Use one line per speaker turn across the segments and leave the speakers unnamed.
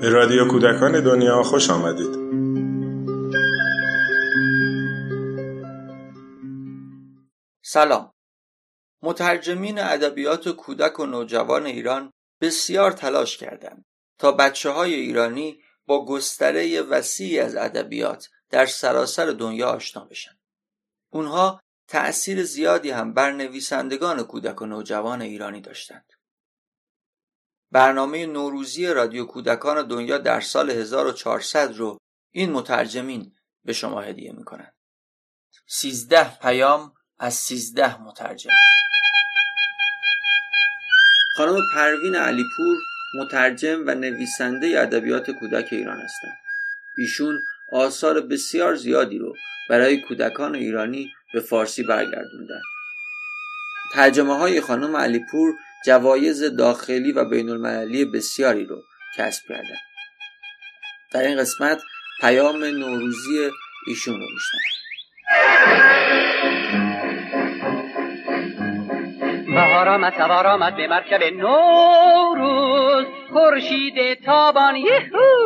به رادیو کودکان دنیا خوش آمدید
سلام مترجمین ادبیات کودک و نوجوان ایران بسیار تلاش کردند تا بچه های ایرانی با گستره وسیعی از ادبیات در سراسر دنیا آشنا بشن. اونها تأثیر زیادی هم بر نویسندگان کودک و نوجوان ایرانی داشتند. برنامه نوروزی رادیو کودکان دنیا در سال 1400 رو این مترجمین به شما هدیه می‌کنند. سیزده پیام از سیزده مترجم خانم پروین علیپور مترجم و نویسنده ادبیات کودک ایران هستند. ایشون آثار بسیار زیادی رو برای کودکان ایرانی به فارسی برگردوندن. ترجمه های خانم علیپور جوایز داخلی و بین المللی بسیاری رو کسب کردن. در این قسمت پیام نوروزی ایشون رو میشنم
بهار آمد سوار آمد به مرکب نوروز خورشید تابان یهو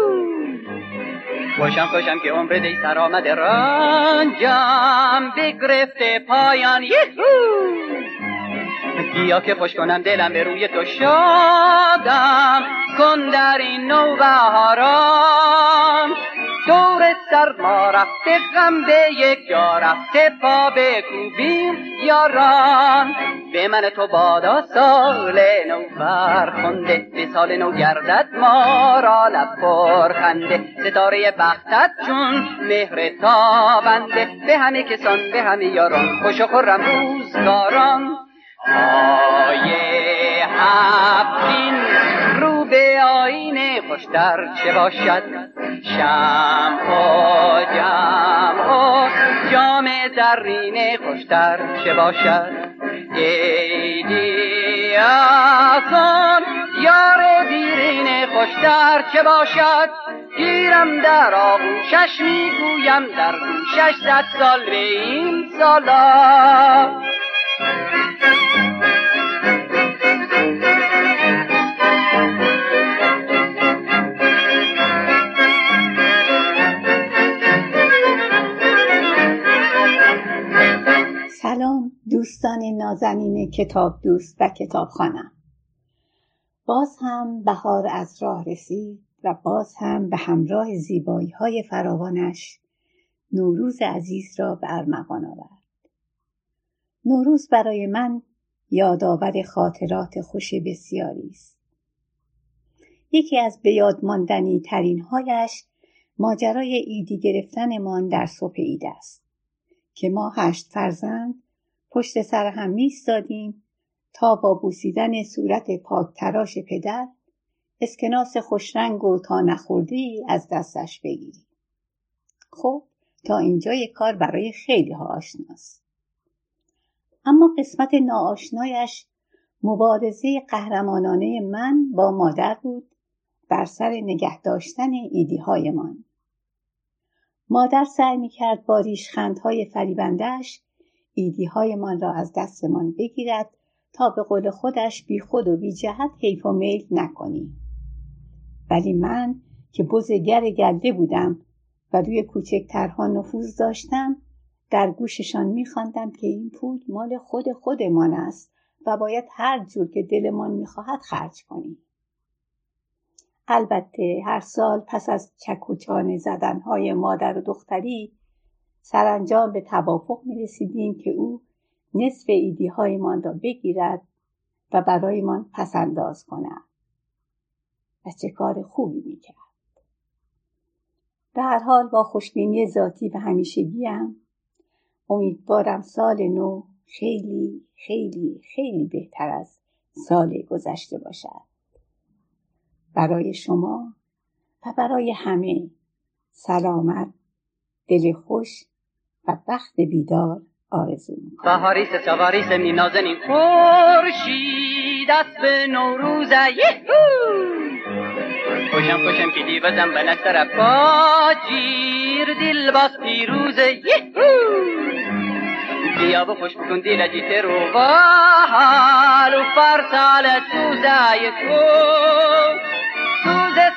خوشم خوشم که عمر دی سر آمده رنجم بگرفته پایان. یهو! بیا که خوش کنم دلم به روی تو شادم. کن در این نو بهاران دور سرما رفته غم به یک جا رفته پا بکوبیم یاران. به من تو بادا سال نو فرخنده به سال نو گردد ما را لب خنده ستاره بختت چون مهر تابنده به همه کسان به همه یاران خوش و خورم روزگاران. آیه هفتین خوشتر چه باشد؟ شم و جم و جام زرینه خوشتر چه باشد؟ ایدی آسان یار دیرینه خوشتر چه باشد؟ گیرم در آغوشش می‌گویم در گوشش صد سال به این سالا
سلام دوستان نازنین کتاب دوست و کتاب خانم. باز هم بهار از راه رسید و باز هم به همراه زیبایی های فراوانش نوروز عزیز را به ارمغان آورد. نوروز برای من یادآور خاطرات خوش بسیاری است. یکی از به یاد ماندنی ترین هایش ماجرای ایدی گرفتنمان در صبح عید است. که ما هشت فرزند پشت سر هم میستادیم تا با بوسیدن صورت پاک تراش پدر اسکناس خوشرنگ و تا نخورده از دستش بگیریم خب تا اینجای کار برای خیلی ها آشناست اما قسمت ناآشنایش مبارزه قهرمانانه من با مادر بود بر سر نگه داشتن ایدی هایمان. مادر سعی می کرد با ریشخندهای فریبندهش ایدی هایمان را از دستمان بگیرد تا به قول خودش بی خود و بی جهت حیف و میل نکنی. ولی من که بزگر گلده بودم و روی کوچکترها نفوذ داشتم در گوششان میخواندم که این پول مال خود خودمان است و باید هر جور که دلمان می‌خواهد خرج کنیم البته هر سال پس از چکوچانه زدنهای مادر و دختری سرانجام به توافق می رسیدیم که او نصف ایدی هایمان را بگیرد و برایمان پسنداز کند و چه کار خوبی می کرد. به هر حال با خوشبینی ذاتی و همیشگیم امیدوارم سال نو خیلی خیلی خیلی بهتر از سال گذشته باشد برای شما و برای همه. سلامت دل خوش و بخت بیدار آرزو می‌کنم
بهاریس چواریس می نازنین. خورشید دست به نوروز. خوشم خوشم که دیوزم به نکتر پاجیر دل باز پیروز. بیا و خوش بکن دل جیت رو حال و فرسال سوزای تو.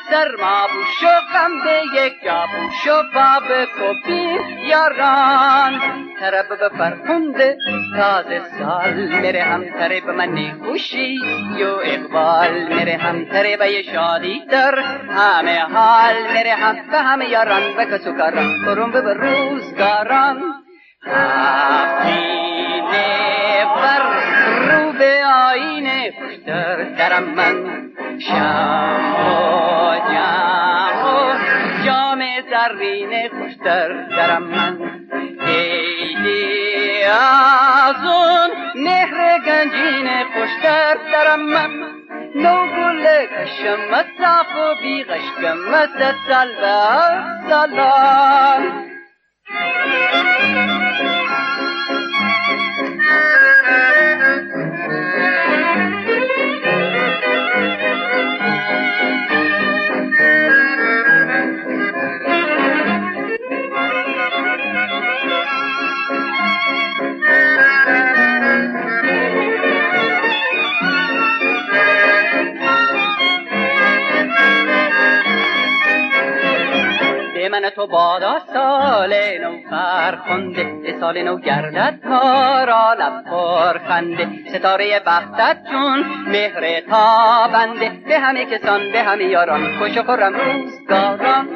سرما بوش و غم به یک جا بوش باب کپی یاران. طرب به فرخنده تازه سال میره هم تره به من خوشی یو اقبال میره هم تره به شادی در همه حال میره هم به همه یاران و کسو کاران برون به روزگاران. هفتینه بر رو به آینه خوشتر درم من جام زرین خوشتر درم من. ایدی از اون مهر گنجین خوشتر درم من. نو گل کشم صاف و بی غشکم سال بادا سال نو فرخنده سال نو گردد ما را لب خنده. ستاره بختت چون مهر تابنده به همه کسان به همه یاران خوش و خورم روزگاران.